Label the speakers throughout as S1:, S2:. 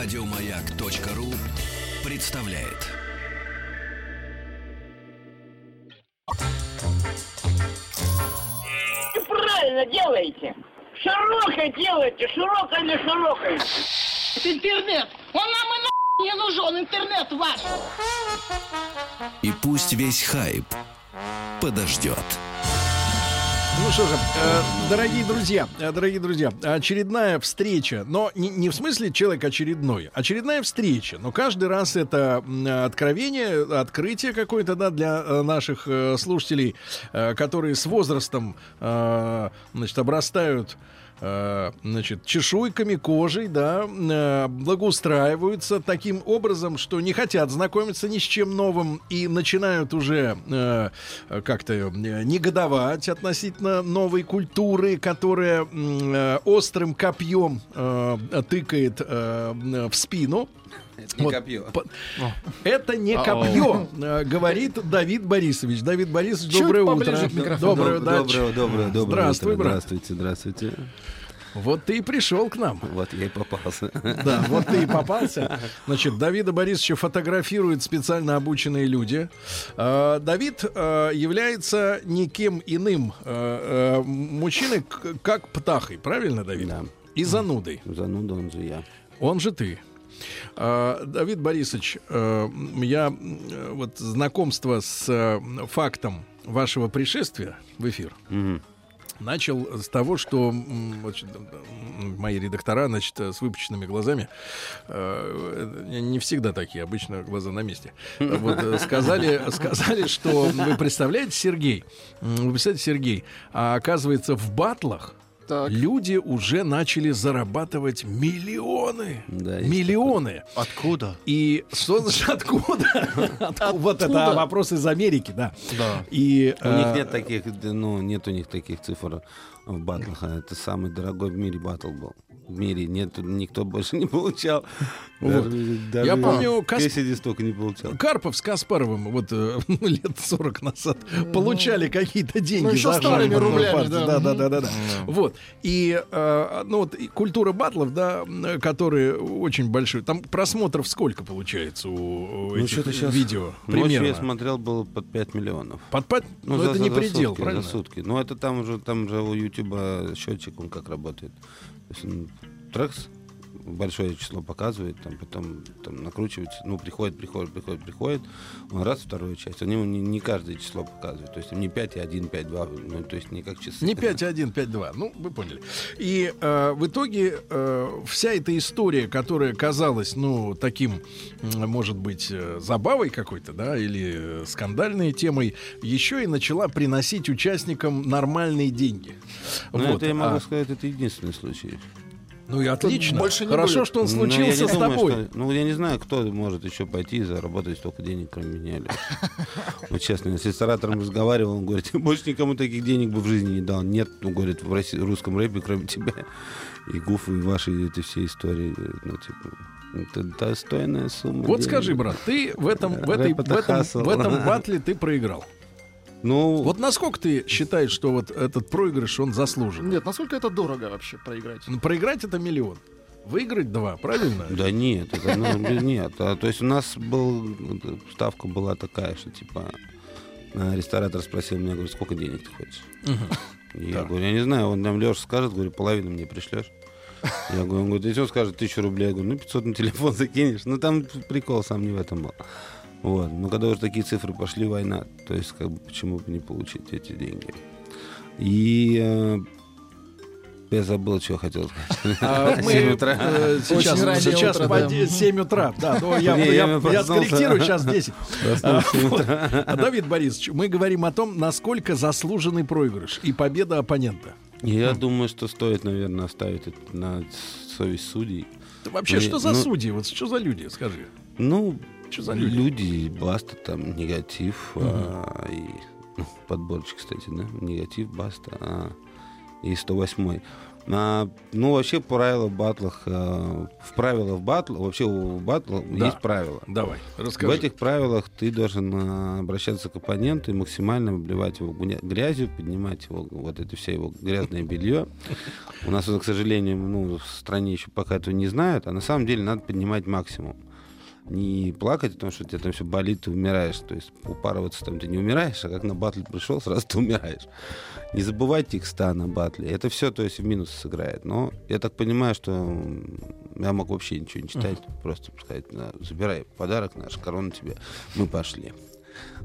S1: Радиомаяк.ру представляет.
S2: И правильно делаете. Широкой делайте, широкой или широкой.
S3: Интернет! Он нам и на не нужен, интернет ваш!
S1: И пусть весь хайп подождет.
S4: Ну что же, э, дорогие друзья, э, дорогие друзья, очередная встреча, но не, не в смысле человек очередной, очередная встреча, но каждый раз это откровение, открытие какое-то, да, для э, наших э, слушателей, э, которые с возрастом, э, значит, обрастают значит, чешуйками, кожей, да, э, благоустраиваются таким образом, что не хотят знакомиться ни с чем новым и начинают уже э, э, как-то э, негодовать относительно новой культуры, которая э, острым копьем э, тыкает э, в спину.
S5: Не
S4: Вот,
S5: копье.
S4: по- Это не копье, э, говорит Давид Борисович. Давид Борисович,
S6: Чуть
S4: доброе утро. Доброе, да,
S5: доброе, доброе, доброе
S4: Здравствуй,
S5: утро.
S4: брат.
S5: Здравствуйте, здравствуйте.
S4: Вот ты и пришел к нам.
S5: Вот я и попался.
S4: Да, вот ты и попался. Значит, Давида Борисовича фотографируют специально обученные люди. Э, Давид э, является никем иным э, мужчиной, как птахой, правильно, Давид?
S5: Да.
S4: И занудой.
S5: Зануда он же я.
S4: Он же ты. Э, Давид Борисович, э, я э, вот знакомство с э, фактом вашего пришествия в эфир
S5: Мгм.
S4: начал с того, что значит, мои редактора, значит, с выпученными глазами, э, не всегда такие, обычно глаза на месте, вот, сказали, сказали, что вы представляете, Сергей, вы представляете, Сергей, а оказывается в батлах
S6: Так.
S4: люди уже начали зарабатывать миллионы,
S5: Да,
S4: миллионы.
S6: Откуда?
S4: И что значит откуда? Откуда? Вот это вопрос из Америки, да.
S6: Да.
S4: И
S5: У них
S4: э,
S5: нет таких, ну, нет у них таких цифр в батлах. а Это самый дорогой в мире батл был. В мире нет, никто больше не получал.
S4: Вот.
S5: Даже-
S4: Я
S5: даже
S4: помню,
S5: Кэссиди столько не получал.
S4: Карпов с Каспаровым вот э, лет 40 назад получали какие-то деньги.
S6: Ну, еще
S4: за
S6: старыми рублями,
S4: партию.
S6: да.
S4: да, да, да, да. Вот. И, э, ну, вот и культура батлов, да, которые очень большой. Там просмотров сколько получается у, у этих
S5: что-то щас
S4: видео?
S5: Ночью я
S4: Примерно.
S5: смотрел, было под 5 миллионов.
S4: Под, под- ну,
S5: за-
S4: это
S5: за-
S4: не
S5: за
S4: предел,
S5: сутки,
S4: правильно?
S5: За сутки. Ну, это там уже, там же у Ютуба счетчик, он как работает. То есть он трекс большое число показывает, там потом там накручивается, ну, приходит, приходит, приходит, приходит, он раз, вторую часть. Него не, не каждое число показывает. То есть не 5 и 1, 5, 2, ну, то есть не как часы.
S4: Не 5-1, 5-2. Ну, вы поняли. И э, в итоге э, вся эта история, которая казалась, ну, таким, может быть, э, забавой какой-то, да, или э, скандальной темой, еще и начала приносить участникам нормальные деньги.
S5: Ну,
S4: Вот.
S5: это я могу
S4: А,
S5: сказать, это единственный случай.
S4: Ну и отлично.
S6: больше не
S4: Хорошо,
S6: будет.
S4: что он
S5: Ну,
S4: случился
S5: не
S4: с
S5: думаю,
S4: тобой.
S5: что- ну, я не знаю, кто может еще пойти и заработать столько денег, кроме меня. Вот честно, я с ресторатором разговаривал, он говорит, «Я больше никому таких денег бы в жизни не дал. Нет, он говорит, в росси- русском рэпе, кроме тебя. И Гуф, и ваши эти все истории. Ну, типа, это достойная сумма.
S4: Вот
S5: денег.
S4: скажи, брат, ты в этом, в, этой, в, этом, в этом батле ты проиграл.
S5: Ну,
S4: Вот насколько ты считаешь, что вот этот проигрыш, он заслужен?
S6: Нет, насколько это дорого вообще проиграть?
S4: Ну, Проиграть это миллион. Выиграть два, правильно?
S5: Да нет, это, ну, нет. А, то есть у нас был, ставка была такая, что типа э, ресторатор спросил меня, говорит, сколько денег ты хочешь? И Я говорю, я не знаю, он нам Леша скажет, говорю, половину мне пришлешь. Я говорю, он говорит, если он скажет тысячу рублей, я говорю, ну 500 на телефон закинешь. Ну там прикол сам не в этом был. Вот. Но когда уже такие цифры пошли, война. То есть, как бы, почему бы не получить эти деньги? И э, я забыл, что я хотел сказать.
S4: А мы,
S5: Семь утра.
S4: э, сейчас,
S6: Очень раннее
S4: сейчас
S6: утро,
S4: по
S6: да.
S4: де- 7 утра. Да, ну, я,
S5: Не,
S4: я,
S5: я
S4: я
S5: проснулся.
S4: скорректирую, сейчас 10.
S5: Проснулся в семь
S4: вот.
S5: утра.
S4: А, Давид Борисович, мы говорим о том, насколько заслуженный проигрыш и победа оппонента.
S5: Я думаю, что стоит, наверное, оставить это на совесть судей.
S4: Ты вообще
S5: Ну,
S4: что за
S5: ну-
S4: судьи? Вот что за люди, скажи?
S5: Ну,
S4: Что за люди?
S5: люди, баста, там, негатив, а, и ну, подборчик, кстати, да, негатив, баста, а, и 108 А, ну, вообще правила в батлах, э, в правилах батла, вообще в батлах
S4: Да.
S5: есть правила.
S4: Давай,
S5: В
S4: расскажи.
S5: этих правилах ты должен э, обращаться к оппоненту и максимально обливать его грязью, поднимать его, вот это все его грязное белье. У нас, вот, к сожалению, ну, в стране еще пока этого не знают, а на самом деле надо поднимать максимум. Не плакать, потому что у тебя там все болит, ты умираешь. То есть упарываться там ты не умираешь, а как на батл пришел, сразу ты умираешь. Не забывать текста на батле. Это все, то есть, в минус сыграет. Но я так понимаю, что я мог вообще ничего не читать. Просто сказать, «На, забирай подарок наш, корону тебе. Мы пошли.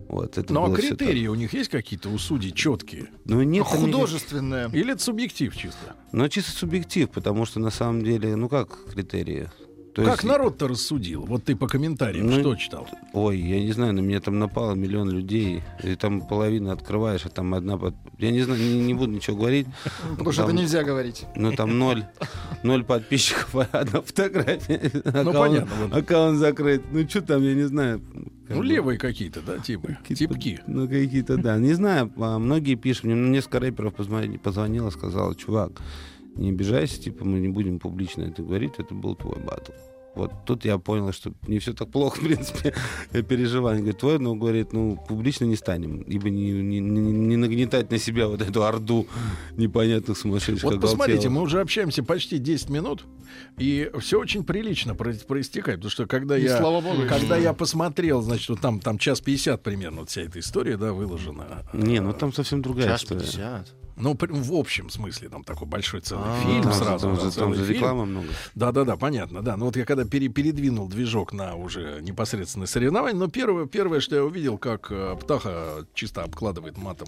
S5: Вот, это
S4: Ну а критерии у них есть какие-то у судей четкие?
S5: Ну, нет, никаких-
S6: Художественное.
S4: Или это субъектив чисто?
S5: Ну, чисто субъектив, потому что на самом деле, ну как критерии? То
S4: как
S5: есть-
S4: народ-то рассудил? Вот ты по комментариям
S5: Ну,
S4: что читал?
S5: Ой, я не знаю, на меня там напало миллион людей, и там половину открываешь, а там одна... под- Я не знаю, не, не буду ничего говорить.
S6: Потому что это нельзя говорить.
S5: Ну, там ноль, ноль подписчиков, а одна фотография.
S4: Ну,
S5: Аккаунт-
S4: понятно.
S5: Аккаунт закрыт. Ну, что там, я не знаю. Как
S4: Ну,
S5: бы.
S4: левые какие-то, да, типы?
S5: Какие-то-
S4: Типки.
S5: Ну, какие-то, да. Не знаю, а многие пишут. Мне несколько рэперов позвонило, сказала, чувак, не обижайся, типа, мы не будем публично это говорить, это был твой батл. Вот тут я понял, что не все так плохо, в принципе, переживание. Говорит, твой, но, говорит, ну, публично не станем, ибо не, не, не- не нагнетать на себя вот эту орду непонятных сумасшедших
S4: Вот посмотрите, мы уже общаемся почти 10 минут, и все очень прилично про- проистекает. Потому что когда
S6: И
S4: я,
S6: слава богу.
S4: когда я посмотрел, значит, вот там, там час 50 примерно вот вся эта история, да, выложена.
S5: Не, ну там совсем другая
S7: Час
S5: история.
S7: 50.
S4: Ну, в общем смысле, там такой большой целый
S7: А,
S4: фильм
S5: Там,
S4: сразу.
S5: там
S4: да,
S5: же, там же
S4: фильм.
S5: реклама много.
S4: Да, да, да, понятно, да. Ну вот я когда пере- передвинул движок на уже непосредственное соревнование, но первое, первое, что я увидел, как э, Птаха чисто обкладывает матом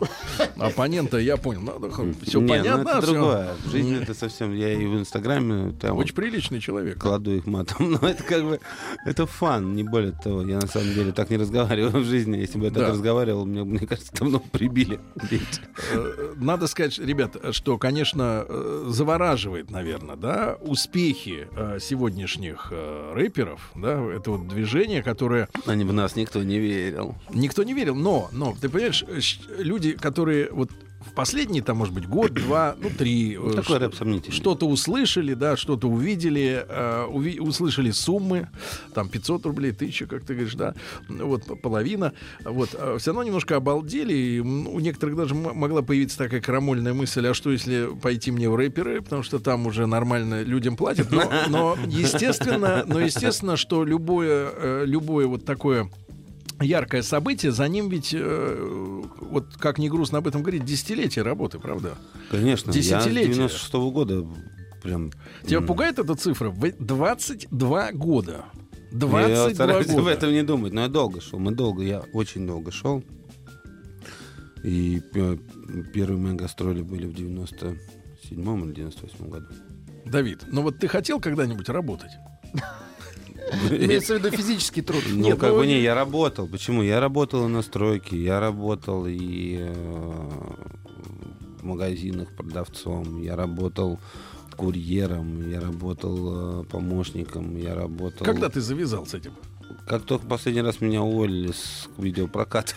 S4: оппонента, я понял, надо все
S5: Не, ну
S4: понятно,
S5: это
S4: всё.
S5: другое. В жизни это совсем... Я и в Инстаграме там
S4: Очень приличный человек.
S5: кладу их матом. Но это как бы... Это фан, не более того. Я на самом деле так не разговариваю в жизни. Если бы я так разговаривал, мне, мне кажется, давно прибили.
S4: Э, Надо сказать, ребят, что, конечно, э, завораживает, наверное, да, успехи э, сегодняшних э, рэперов, да, это вот движение, которое
S5: Они в нас никто не верил.
S4: Никто не верил, но, но, ты понимаешь, люди, которые вот в последний, там, может быть, год, два, ну, три, э,
S5: Такой
S4: ш-
S5: рэп сомнительный.
S4: что-то услышали, да, что-то увидели, э, уви- услышали суммы, там, 500 рублей, 1000, как ты говоришь, да, ну, вот, половина, вот, все равно немножко обалдели, и у некоторых даже могла появиться такая крамольная мысль, а что, если пойти мне в рэперы, потому что там уже нормально людям платят, но, но естественно, но естественно, что любое, э, любое вот такое яркое событие, за ним ведь, э, вот как не грустно об этом говорить, десятилетие работы, правда?
S5: Конечно. Я с
S4: Десятилетие.
S5: 96 года прям...
S4: Тебя пугает эта цифра? В 22 года.
S5: Я
S4: 22
S5: стараюсь
S4: года.
S5: об этом не думать, но я долго шел. Мы долго, я очень долго шел. И первые мои гастроли были в 97 или 98 году.
S4: Давид, ну вот ты хотел когда-нибудь работать?
S6: Имеется в виду физический труд.
S5: Ну, как
S4: ну,
S5: бы не, я работал. Почему? Я работал и на стройке, я работал и э, в магазинах продавцом, я работал курьером, я работал э, помощником, я работал...
S4: Когда ты завязал с этим?
S5: Как только последний раз меня уволили с видеопроката.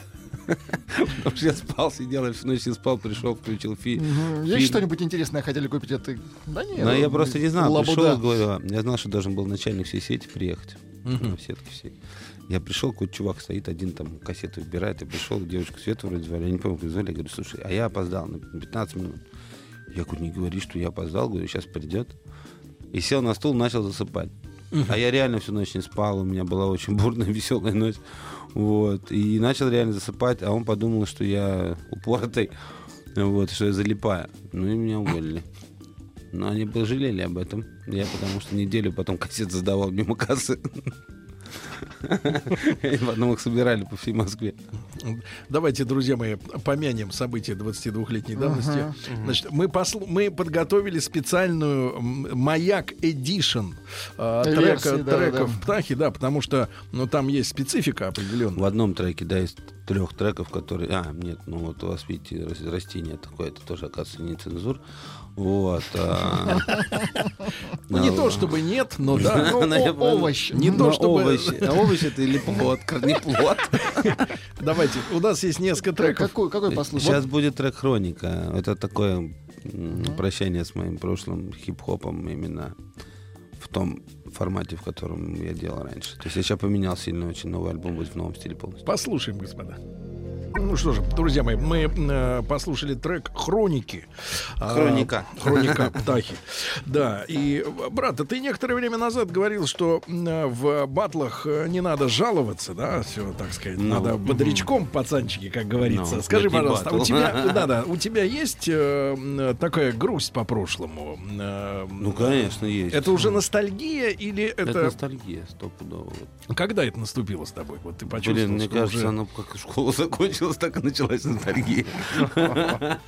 S5: Потому что я спал, сидел, всю ночь не спал, пришел, включил фи-.
S6: Есть что-нибудь интересное хотели купить, а ты... Да нет.
S5: Но я просто не знал,
S6: лабуда.
S5: пришел, говорю, я знал, что должен был начальник всей сети приехать. Ну, сетки всей. Я пришел, какой-то чувак стоит, один там кассеты выбирает, я пришел, девочку Свету вроде звали, я не помню, как звали, я говорю, слушай, а я опоздал на 15 минут. Я говорю, не говори, что я опоздал, говорю, сейчас придет. И сел на стул, начал засыпать. А я реально всю ночь не спал, у меня была очень бурная, веселая ночь. Вот. И начал реально засыпать, а он подумал, что я упоротый, вот, что я залипаю. Ну и меня уволили. Но они пожалели об этом. Я потому что неделю потом кассет задавал мимо кассы. И потом их собирали по всей Москве.
S4: Давайте, друзья мои, помянем события 22-летней давности. Значит, мы, посл- мы подготовили специальную «Маяк Эдишн»
S6: Версии,
S4: трека, треков
S6: да.
S4: «Птахи», да, потому что ну, там есть специфика определенная.
S5: В одном треке, да, из трех треков, которые... А, нет, ну вот у вас, видите, рас- растение такое, это тоже, оказывается, не цензур. Вот. а,
S4: Ну, не то чтобы нет, но да.
S6: Овощ.
S4: Не то чтобы...
S5: овощи. Овощи это или плод, корнеплод.
S4: Давайте, у нас есть несколько треков.
S6: Какой, какой послушать?
S5: Сейчас будет трек «Хроника». Это такое прощание с моим прошлым хип-хопом именно в том формате, в котором я делал раньше. То есть я сейчас поменял сильно очень новый альбом будет в новом стиле полностью.
S4: Послушаем, господа. Ну что же, друзья мои, мы э, послушали трек «Хроники». А,
S5: Хроника.
S4: «Хроника птахи». Да, и, э, брат, а ты некоторое время назад говорил, что э, в батлах э, не надо жаловаться, да, все, так сказать,
S5: Ну.
S4: надо бодрячком, пацанчики, как говорится.
S5: Ну,
S4: Скажи, пожалуйста, а у тебя, да, да, у тебя есть э, м, такая грусть по прошлому? Э,
S5: Ну, конечно, есть.
S4: Это уже ностальгия или
S5: Это,
S4: это...
S5: ностальгия, стопудово.
S4: Когда это наступило с тобой? Вот ты почувствовал,
S5: Блин, мне кажется,
S4: уже-
S5: оно как школа закончилась, так и началась ностальгия.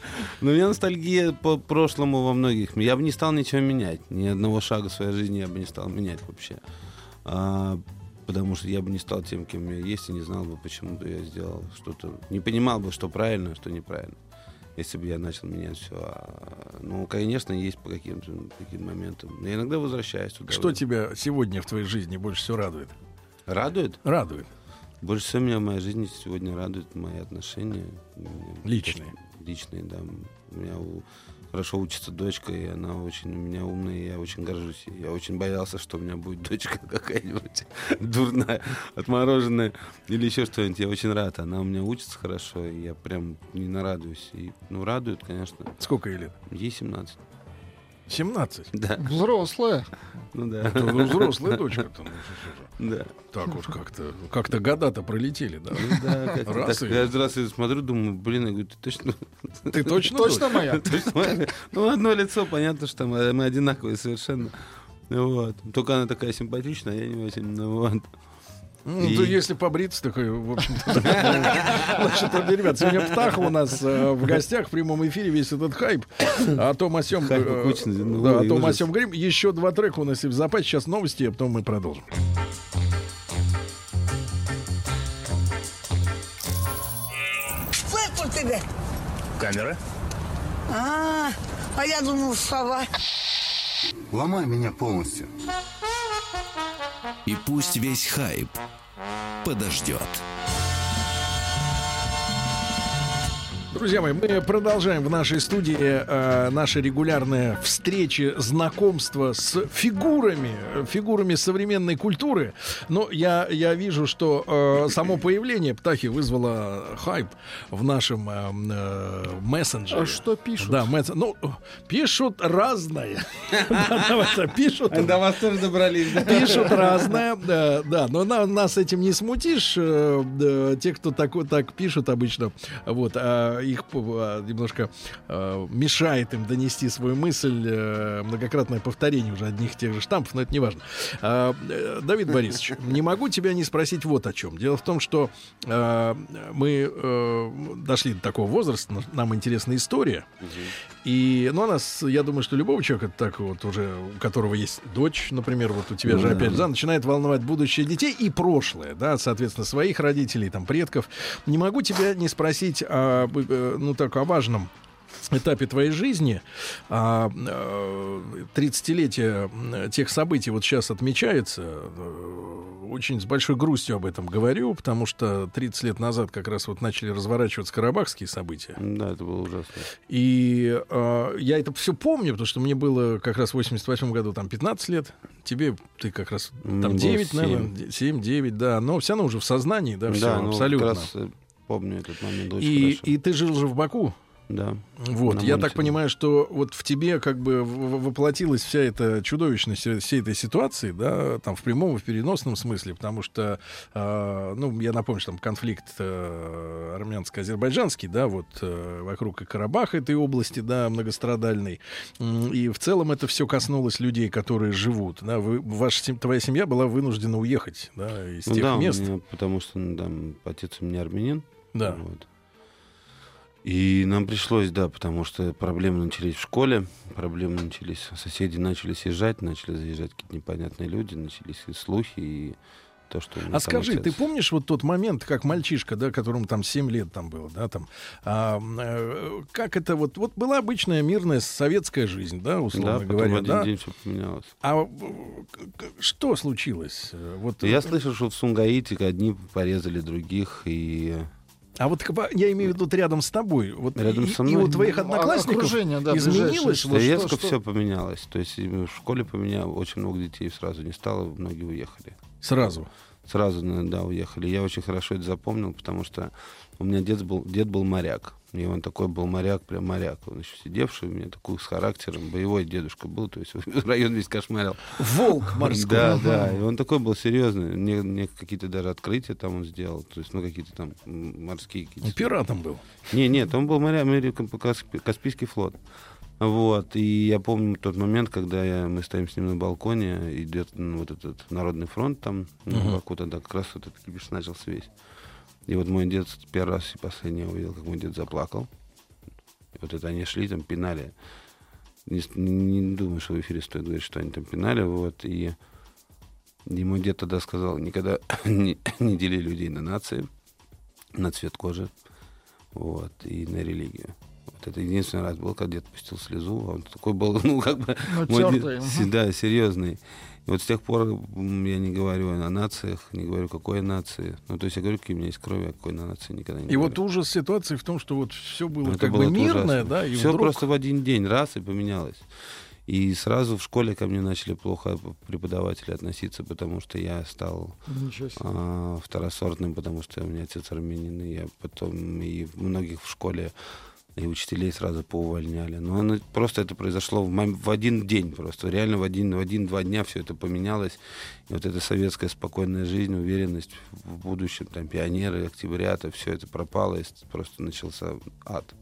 S5: Но у меня ностальгия по прошлому во многих. Я бы не стал ничего менять. Ни одного шага в своей жизни я бы не стал менять вообще. А, Потому что я бы не стал тем, кем я есть, и не знал бы, почему бы я сделал что-то. Не понимал бы, что правильно, а что неправильно. Если бы я начал менять все. Ну, конечно, есть по каким-то таким моментам. Я иногда возвращаюсь туда.
S4: Что тебя сегодня в твоей жизни больше всего радует?
S5: Радует?
S4: Радует.
S5: Больше всего меня в моей жизни сегодня радуют мои отношения.
S4: Личные.
S5: Личные, да. У меня у- хорошо учится дочка, и она очень у меня умная, и я очень горжусь. Я очень боялся, что у меня будет дочка какая-нибудь дурная, отмороженная или еще что-нибудь. Я очень рад. Она у меня учится хорошо, и я прям не нарадуюсь. И, ну, радует, конечно.
S4: Сколько ей лет?
S5: Ей 17.
S4: 17.
S5: Да,
S6: Взрослая.
S5: ну да.
S4: Это взрослая дочка-то. ну, что же.
S5: Да.
S4: Так уж как-то как-то года-то пролетели, да?
S5: Ну да,
S4: Раз
S5: так.
S4: и-
S5: Каждый раз я смотрю, думаю, блин, я говорю, ты точно
S4: Ты точно?
S6: Точно моя?
S5: Точно моя? Ну, одно лицо, понятно, что мы, мы одинаковые совершенно. Вот. Только она такая симпатичная, а я не очень. Ну, вот.
S4: Ну,
S5: И-
S4: то если побриться, такой, в общем-то. Значит, ребят, сегодня Птаха у нас э, в гостях в прямом эфире весь этот хайп. О том, о сём, э,
S5: ну,
S4: о том, о сём говорим. Еще два трека у нас и в запасе. Сейчас новости, а потом мы продолжим.
S7: У тебя?
S8: Камера?
S7: А, а я думал, сова.
S8: Ломай меня полностью.
S1: И пусть весь хайп подождет.
S4: Друзья мои, мы продолжаем в нашей студии э, наши регулярные встречи, знакомства с фигурами, фигурами современной культуры. Но я, я вижу, что э, само появление птахи вызвало хайп в нашем э, э, мессенджере.
S6: А что пишут?
S4: Да, мессен- ну, пишут разное. Пишут
S5: До вас тоже добрались?
S4: Пишут разное, да, но на- нас этим не смутишь. э, те, кто так, вот так пишут обычно, вот, а их а, немножко э, мешает им донести свою мысль, э, многократное повторение уже одних и тех же штампов, но это не важно. А, э, Давид Борисович, не могу тебя не спросить вот о чем. Дело в том, что э, мы э, дошли до такого возраста, нам- интересна история. И, ну, у нас, я думаю, что любого человека, так вот уже, у которого есть дочь, например, вот у тебя же опять, да, начинает волновать будущее детей и прошлое, да, соответственно, своих родителей, там, предков. Не могу тебя не спросить, э, ну, так, о важном этапе твоей жизни. А, э, 30-летие м, тех событий вот сейчас отмечается. Э, Очень с большой грустью об этом говорю, потому что 30 лет назад как раз вот начали разворачиваться карабахские события.
S5: Да, это было ужасно.
S4: И э, я это все помню, потому что мне было как раз в 88 году там 15 лет. Тебе ты как раз
S5: Мне
S4: там
S5: было
S4: 9,
S5: семь.
S4: наверное, 7-9, да. Но все равно уже в сознании, да, все
S5: да, ну,
S4: абсолютно.
S5: Как раз э, помню этот момент очень
S4: И,
S5: хорошо.
S4: и ты жил же в Баку.
S5: Да.
S4: Вот, я так понимаю, что вот в тебе как бы воплотилась вся эта чудовищность всей этой ситуации, да, там в прямом и в переносном смысле, потому что, э, ну, я напомню, что там конфликт э, армянско-азербайджанский, да, вот э, вокруг и Карабаха этой области, да, многострадальной, М, и в целом это все коснулось людей, которые живут, да, вы, ваша твоя семья была вынуждена уехать, да, из
S5: Ну
S4: тех
S5: да,
S4: мест,
S5: меня- потому что ну, да, отец у меня армянин.
S4: Да.
S5: Вот. И нам пришлось, да, потому что проблемы начались в школе, проблемы начались, соседи начали съезжать, начали заезжать какие-то непонятные люди, начались и слухи, и то, что...
S4: А скажи,
S5: отец-
S4: ты помнишь вот тот момент, как мальчишка, да, которому там 7 лет там было, да, там, а, э, как это вот, вот была обычная мирная советская жизнь, да,
S5: Да,
S4: условно
S5: потом в
S4: говоря,
S5: один
S4: да?
S5: день все поменялось.
S4: А что случилось? Вот,
S5: Я
S4: э,
S5: слышал, что в Сунгаите одни порезали других, и
S4: А вот я имею в виду вот рядом с тобой. Вот
S5: Рядом
S4: и,
S5: со
S4: и
S5: мной?
S4: у твоих
S6: Ну,
S4: одноклассников
S6: окружение, да,
S4: изменилось. Вот
S5: Да
S4: что-
S5: резко
S4: что-
S5: все поменялось. То есть и в школе поменял, очень много детей сразу не стало, многие уехали.
S4: Сразу.
S5: Сразу, да, уехали. Я очень хорошо это запомнил, потому что у меня дед был, дед был моряк. И он такой был моряк, прям моряк. Он еще сидевший у меня такой с характером. Боевой дедушка был, то есть район весь кошмарил.
S4: Волк морской.
S5: Да, да. И он такой был серьезный. Мне, мне какие-то даже открытия там он сделал. То есть, ну, какие-то там морские какие-то.
S4: Пиратом был.
S5: Не, нет, он был моря, моря- Каспий, Каспийский флот. Вот, и я помню тот момент, когда я, мы стоим с ним на балконе, идет ну, вот этот Народный фронт там, ну,
S4: Мгм.
S5: Баку тогда как раз вот этот кипиш начался весь. И вот мой дед первый раз и последний увидел, как мой дед заплакал. И вот это они шли, там пинали. Не, не- думаю, что в эфире стоит говорить, что они там пинали, вот, и, мой дед тогда сказал, никогда не, не дели людей на нации, на цвет кожи, вот, и на религию. Вот это единственный раз был, когда дед пустил слезу. Он такой был, ну, как бы...
S6: Ну,
S5: мой дед- Да, серьезный. И вот с тех пор я не говорю о нациях, не говорю, какой нации. Ну, то есть я говорю, какие у меня есть кровь, а какой на нации никогда не
S4: И
S5: говорю.
S4: вот ужас ситуации в том, что вот все было
S5: Это
S4: как
S5: было
S4: бы мирное,
S5: ужасно.
S4: да, и
S5: Все
S4: вдруг...
S5: просто в один день, раз, и поменялось. И сразу в школе ко мне начали плохо преподаватели относиться, потому что я стал а, второсортным, потому что у меня отец армянин, и я потом и многих в школе и учителей сразу поувольняли. Но оно, просто это произошло в, в один день просто. Реально в один, в один-два дня все это поменялось. И вот эта советская спокойная жизнь, уверенность в будущем, там, пионеры, октябрята, все это пропало, и просто начался ад.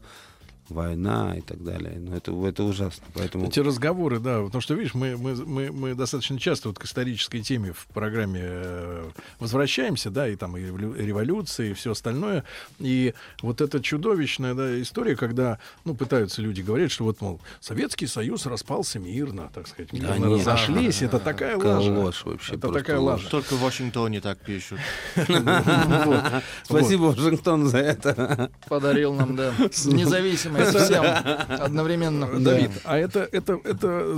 S5: Война и так далее. Но это, это ужасно. Поэтому...
S4: Эти разговоры, да, потому что, видишь, мы, мы, мы, мы достаточно часто вот к исторической теме в программе э, возвращаемся, да, и там и револю- революция, и все остальное. И вот эта чудовищная да, история, когда, ну, пытаются люди говорить, что вот, мол, Советский Союз распался мирно, так сказать, мирно
S5: нет.
S4: разошлись, это такая лажа.
S5: ложь вообще,
S4: Это такая
S5: ложь.
S4: лажа.
S9: Только в Вашингтоне так пишут.
S5: Спасибо, Вашингтон, за это.
S6: Подарил нам, да, независимость всем одновременно.
S4: Давид, а это, это, это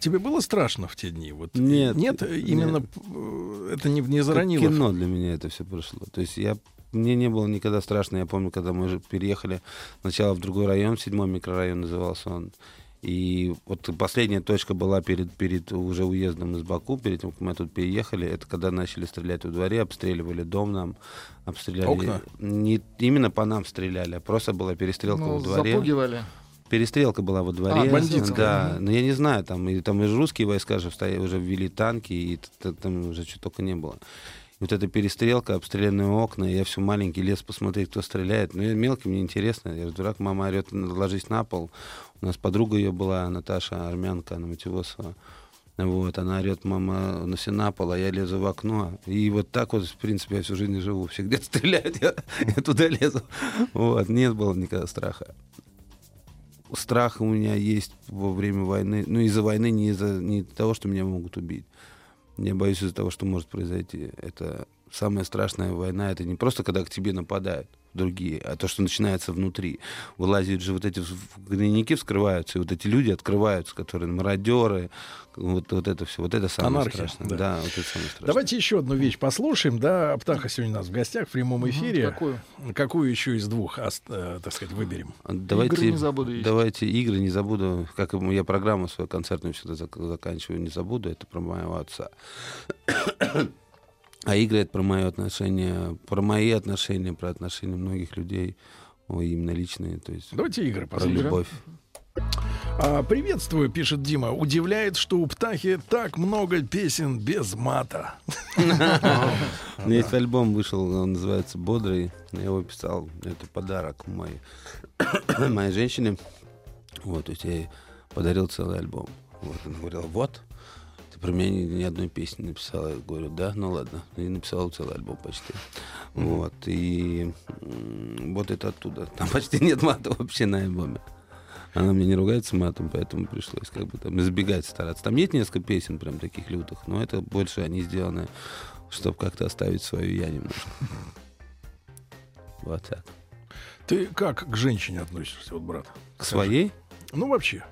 S4: тебе было страшно в те дни? Вот
S5: Нет,
S4: нет, именно э, это не, не заронило.
S5: Как кино для меня это все прошло. То есть я мне не было никогда страшно. Я помню, когда мы же переехали сначала в другой район, седьмой микрорайон назывался он. И вот последняя точка была перед, перед уже уездом из Баку, перед тем, как мы тут переехали. Это когда начали стрелять во дворе, обстреливали дом нам, обстреляли...
S4: Окна?
S5: Не именно по нам стреляли, а просто была перестрелка
S6: Ну,
S5: во дворе.
S6: запугивали.
S5: Перестрелка была во дворе.
S6: А, бандитская,
S5: Да, но я не знаю, там, и, там и русские войска же стояли, уже ввели танки, и там уже что только не было. Вот эта перестрелка, обстрелянные окна, я все маленький лез посмотреть, кто стреляет. Ну, я мелкий, мне интересно. Я дурак, мама орет, ложись на пол. У нас подруга ее была, Наташа, армянка, она Матевосова. Вот, она орет, мама, ну все на пол, а я лезу в окно. И вот так вот, в принципе, я всю жизнь и живу. Все где-то стреляют, я, я туда лезу. Вот, нет было никогда страха страх у меня есть во время войны. Ну, из-за войны, не из-за не того, что меня могут убить. Я боюсь из-за того, что может произойти. Это самая страшная война. Это не просто, когда к тебе нападают другие, а то, что начинается внутри. Вылазят же вот эти гнойники вскрываются, и вот эти люди открываются, которые мародеры, вот, вот это все. Вот это самое
S4: Анархия,
S5: страшное.
S4: да.
S5: Да. вот это самое страшное.
S4: Давайте еще одну вещь послушаем. Да, Аптаха сегодня у нас в гостях в прямом эфире.
S6: Какую?
S4: Какую еще из двух, ос- э, так сказать, выберем?
S5: Давайте,
S6: Игры не забуду есть.
S5: Давайте игры не забуду. Как я программу свою концертную всегда зак- заканчиваю, не забуду. Это про моего отца. А игры это про мое отношение, про мои отношения, про отношения многих людей, о, именно личные, то есть
S4: Давайте игры
S5: про
S4: послушаем.
S5: любовь.
S4: А, приветствую, пишет Дима. Удивляет, что у Птахи так много песен без мата.
S5: У меня есть альбом вышел, он называется «Бодрый». Я его писал, это подарок моей, моей женщине. Вот, то есть я ей подарил целый альбом. Вот, она говорила, вот, ты про меня ни, ни одной песни не написала. Я говорю, да, ну ладно. И написал целый альбом почти. Вот, и вот это оттуда. Там почти нет мата вообще на альбоме. Она мне не ругается матом, поэтому пришлось как бы там избегать стараться. Там есть несколько песен прям таких лютых, но это больше они сделаны, чтобы как-то оставить свою я немножко. Вот так.
S4: Ты как к женщине относишься, вот, брат?
S5: К своей?
S4: Ну, вообще,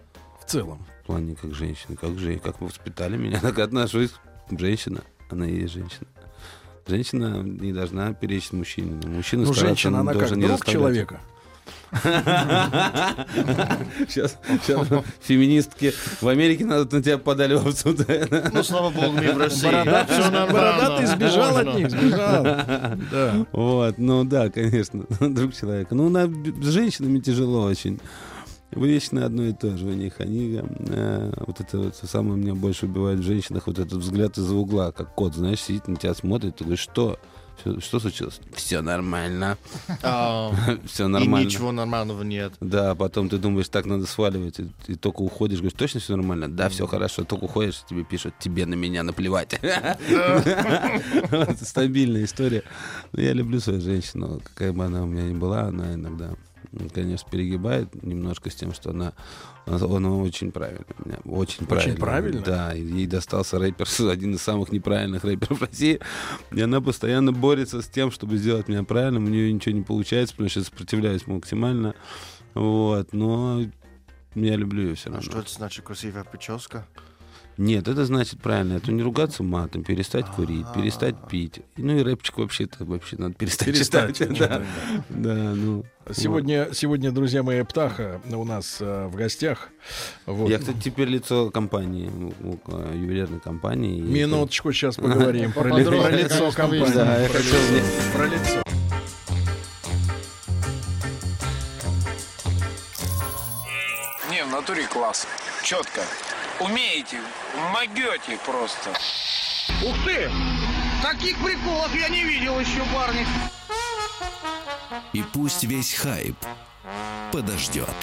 S4: в целом.
S5: В плане как женщины, как же, как вы воспитали меня, так отношусь. Женщина, она и есть женщина. Женщина не должна перечить мужчине. Мужчина
S4: Ну, женщина, она
S5: должен
S4: как
S5: не
S4: друг
S5: заставлять.
S4: человека.
S5: Сейчас, сейчас феминистки в Америке надо на тебя подали в суд.
S6: Ну, слава богу, мы в России.
S4: Бородатый, сбежал от них, сбежал. Да.
S5: Вот, ну да, конечно, друг человека. Ну, на, с женщинами тяжело очень. Вечно одно и то же у них. Они, э, вот это вот самое меня больше убивает в женщинах, вот этот взгляд из-за угла, как кот, знаешь, сидит на тебя смотрит, ты говоришь, что? Всё- Что случилось? Все нормально.
S6: А,
S5: Все
S6: И
S5: нормально.
S6: ничего нормального нет.
S5: Да, потом ты думаешь, так надо сваливать, и, и только уходишь, говоришь, точно все нормально? Да, все хорошо, только уходишь, тебе пишут, тебе на меня наплевать. Стабильная история. Но я люблю свою женщину, какая бы она у меня ни была, она иногда, конечно, перегибает немножко с тем, что она, она, она очень правильная у меня, очень правильная.
S4: правильная?
S5: Да, и ей достался рэпер, один из самых неправильных рэперов России, и она постоянно борется с тем, чтобы сделать меня правильным, у нее ничего не получается, потому что я сопротивляюсь максимально, вот, но я люблю ее все
S6: А
S5: равно.
S6: что это значит красивая прическа?
S5: Нет, это значит правильно. Это не ругаться матом, перестать курить, перестать пить. Ну и рэпчик вообще-то вообще надо перестать,
S4: Перестать
S5: читать. Да, да, ну.
S4: Сегодня, сегодня, друзья мои, Птаха у нас э, в гостях. Вот.
S5: вот. Я, кстати, теперь лицо компании, у- ювелирной компании.
S4: Минуточку, сейчас поговорим про, ли-
S6: Поподробнее,
S4: про лицо компании.
S5: Да, я
S4: Про
S5: хотел
S4: лицо. Про лицо.
S2: Не, в натуре класс. Четко. Умеете, могете просто.
S3: Ух ты! Таких приколов я не видел еще, парни.
S1: И пусть весь хайп подождет.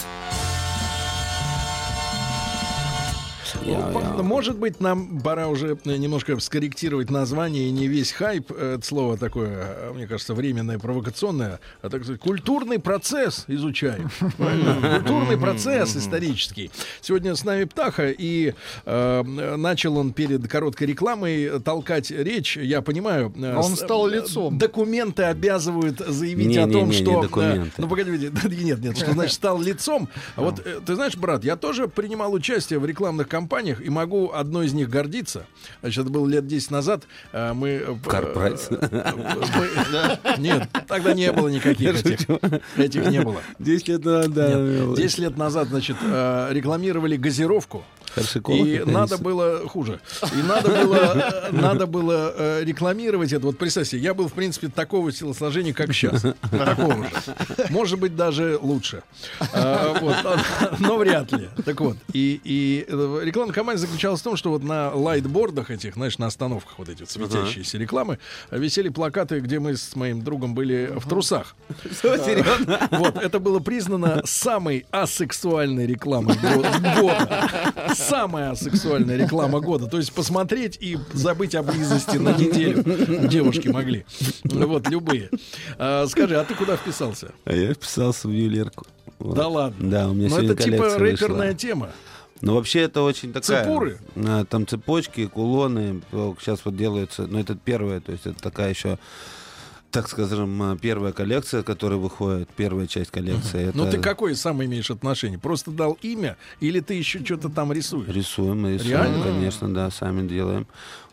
S5: Я-
S4: Ну,
S5: я-
S4: Может быть, нам пора уже немножко скорректировать название и не весь хайп. э, Это слово такое, э, мне кажется, временное, провокационное, а так сказать, культурный процесс изучаем. Культурный процесс исторический. Сегодня с нами Птаха, и э, начал он перед короткой рекламой толкать речь. Я понимаю. э,
S6: Он стал
S4: э,
S6: лицом.
S4: Документы обязывают заявить
S5: Не,
S4: о
S5: не,
S4: том,
S5: не, не
S4: что... э,
S5: документы.
S4: Ну, погоди, нет, нет, что значит стал лицом. А вот э, ты знаешь, брат, я тоже принимал участие в рекламных кампаниях и могу одной из них гордиться. Значит, это было лет 10 назад. э, Мы... э,
S5: Карпрайс.
S4: э, Нет, тогда не было никаких этих. Этих не было.
S5: 10 лет назад, да.
S4: Нет, 10 лет назад, значит, рекламировали газировку.
S5: Харшикова
S4: И надо было хуже. И надо было, э, надо было э, рекламировать это. Вот представь себе, я был, в принципе, такого телосложения, как сейчас. Такого же. Может быть, даже лучше. А, вот, но вряд ли. Так вот. И, и э, рекламная кампания заключалась в том, что вот на лайтбордах этих, знаешь, на остановках вот эти вот светящиеся рекламы, висели плакаты, где мы с моим другом были в трусах.
S5: Серьезно?
S4: Вот, это было признано самой асексуальной рекламой го- года. Самая асексуальная реклама года. То есть посмотреть и забыть о близости на неделю девушки могли. Вот, любые. А, скажи, а ты куда вписался?
S5: А я вписался в ювелирку. Вот.
S4: Да ладно.
S5: Да, у меня
S4: Ну,
S5: сегодня
S4: это типа
S5: коллекция вышла.
S4: рэперная тема.
S5: Ну, вообще, это очень такая...
S4: Цепуры?
S5: А, Там цепочки, кулоны. Сейчас вот делаются... Ну, это первая, то есть это такая еще... Так скажем, а, первая коллекция, которая выходит, первая часть коллекции.
S4: Ну,
S5: это
S4: ты какое сам имеешь отношение? Просто дал имя или ты еще что-то там рисуешь?
S5: Рисуем, рисуем,
S4: Реально?
S5: конечно, да, сами делаем.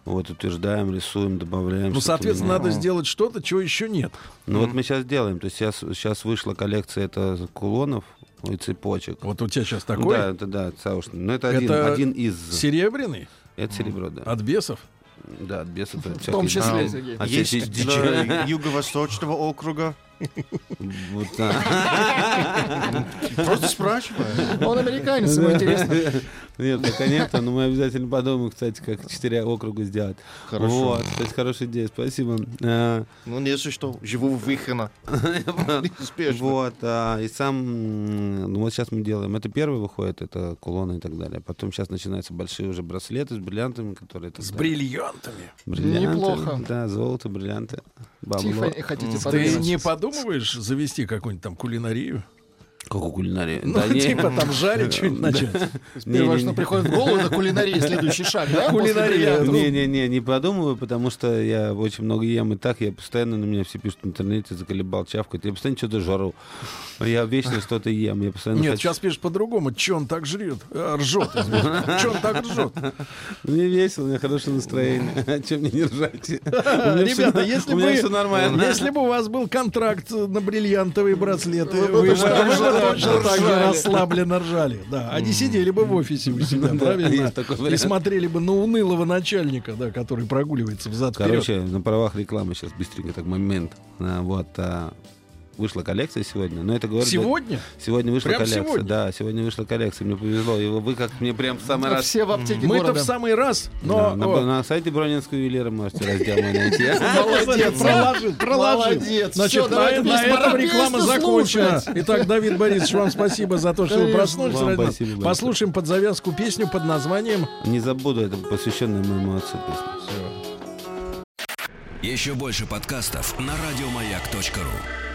S5: Вот, утверждаем, рисуем, добавляем.
S4: Ну, соответственно, надо сделать что-то, чего еще нет.
S5: Ну, вот мы сейчас делаем. То есть сейчас, сейчас вышла коллекция это кулонов и цепочек.
S4: Вот у тебя сейчас
S5: Ну
S4: такой.
S5: Да, это да, саушный. Но это, один,
S4: Это
S5: один из...
S4: Серебряный?
S5: Это серебро, да.
S4: От бесов?
S5: Да, от бесов.
S6: В том числе, Сергей.
S5: А
S6: Есть для юго-восточного округа.
S5: Вот так.
S6: Просто спрашиваю.
S9: Он американец, ему интересно.
S5: Нет, пока нет, но мы обязательно подумаем, кстати, как четыре округа сделать.
S6: Хорошо.
S5: Вот, кстати, хорошая идея, спасибо. А,
S6: Ну, если что, живу в Выхино. Успешно.
S5: Вот, а, и сам, ну вот сейчас мы делаем, это первый выходит, это кулоны и так далее. Потом сейчас начинаются большие уже браслеты с бриллиантами, которые...
S4: С бриллиантами.
S5: Бриллианты,
S9: Неплохо.
S5: Да, золото, бриллианты, бабло.
S9: Тиффани хотите
S4: Ты не подумываешь завести какую-нибудь там кулинарию?
S5: Как у кулинарии.
S4: Ну,
S5: Да не.
S4: типа там жарить что-нибудь начать.
S6: Первое, что приходит в голову, это кулинария, следующий шаг, да?
S4: Кулинария.
S5: Не-не-не, не подумываю, потому что я очень много ем и так. Я постоянно на меня все пишут в интернете, заколебал, чавкать. Я постоянно что-то жару. Я вечно что-то ем. Я постоянно
S4: Нет,
S5: хочу-
S4: сейчас пишешь по-другому. Че он так жрет? Ржет. Че он так ржет?
S5: Мне весело, у меня хорошее настроение. А чем мне не ржать?
S4: Ребята, если бы,
S5: нормально.
S4: если бы у вас был контракт на бриллиантовые браслеты,
S6: Вы
S4: вы,
S6: бы точно
S4: так же расслабленно ржали. Да, они сидели бы в офисе у себя, правильно? И смотрели бы на унылого начальника, да, который прогуливается взад.
S5: Короче, на правах рекламы сейчас быстренько так момент. А, Вот а, вышла коллекция сегодня, но это говорит...
S4: Сегодня?
S5: Сегодня вышла
S4: Прям
S5: коллекция.
S4: сегодня?
S5: Да, сегодня вышла коллекция. Мне повезло. И вы как мне прям в самый раз.
S6: Все в аптеке
S4: Мы-то в
S6: города.
S4: самый раз,
S5: Да,
S4: но...
S5: на,
S4: о,
S5: на сайте Бронинского ювелира можете раздел мой найти.
S6: Молодец,
S4: проложил, проложил.
S6: Молодец.
S4: Значит, на, на этом реклама закончена. Итак, Давид Борисович, вам спасибо за то, что вы проснулись. Послушаем под завязку песню под названием
S5: Не забуду, это посвященная моему отцу песня.
S1: Еще больше подкастов на радиомаяк.ру.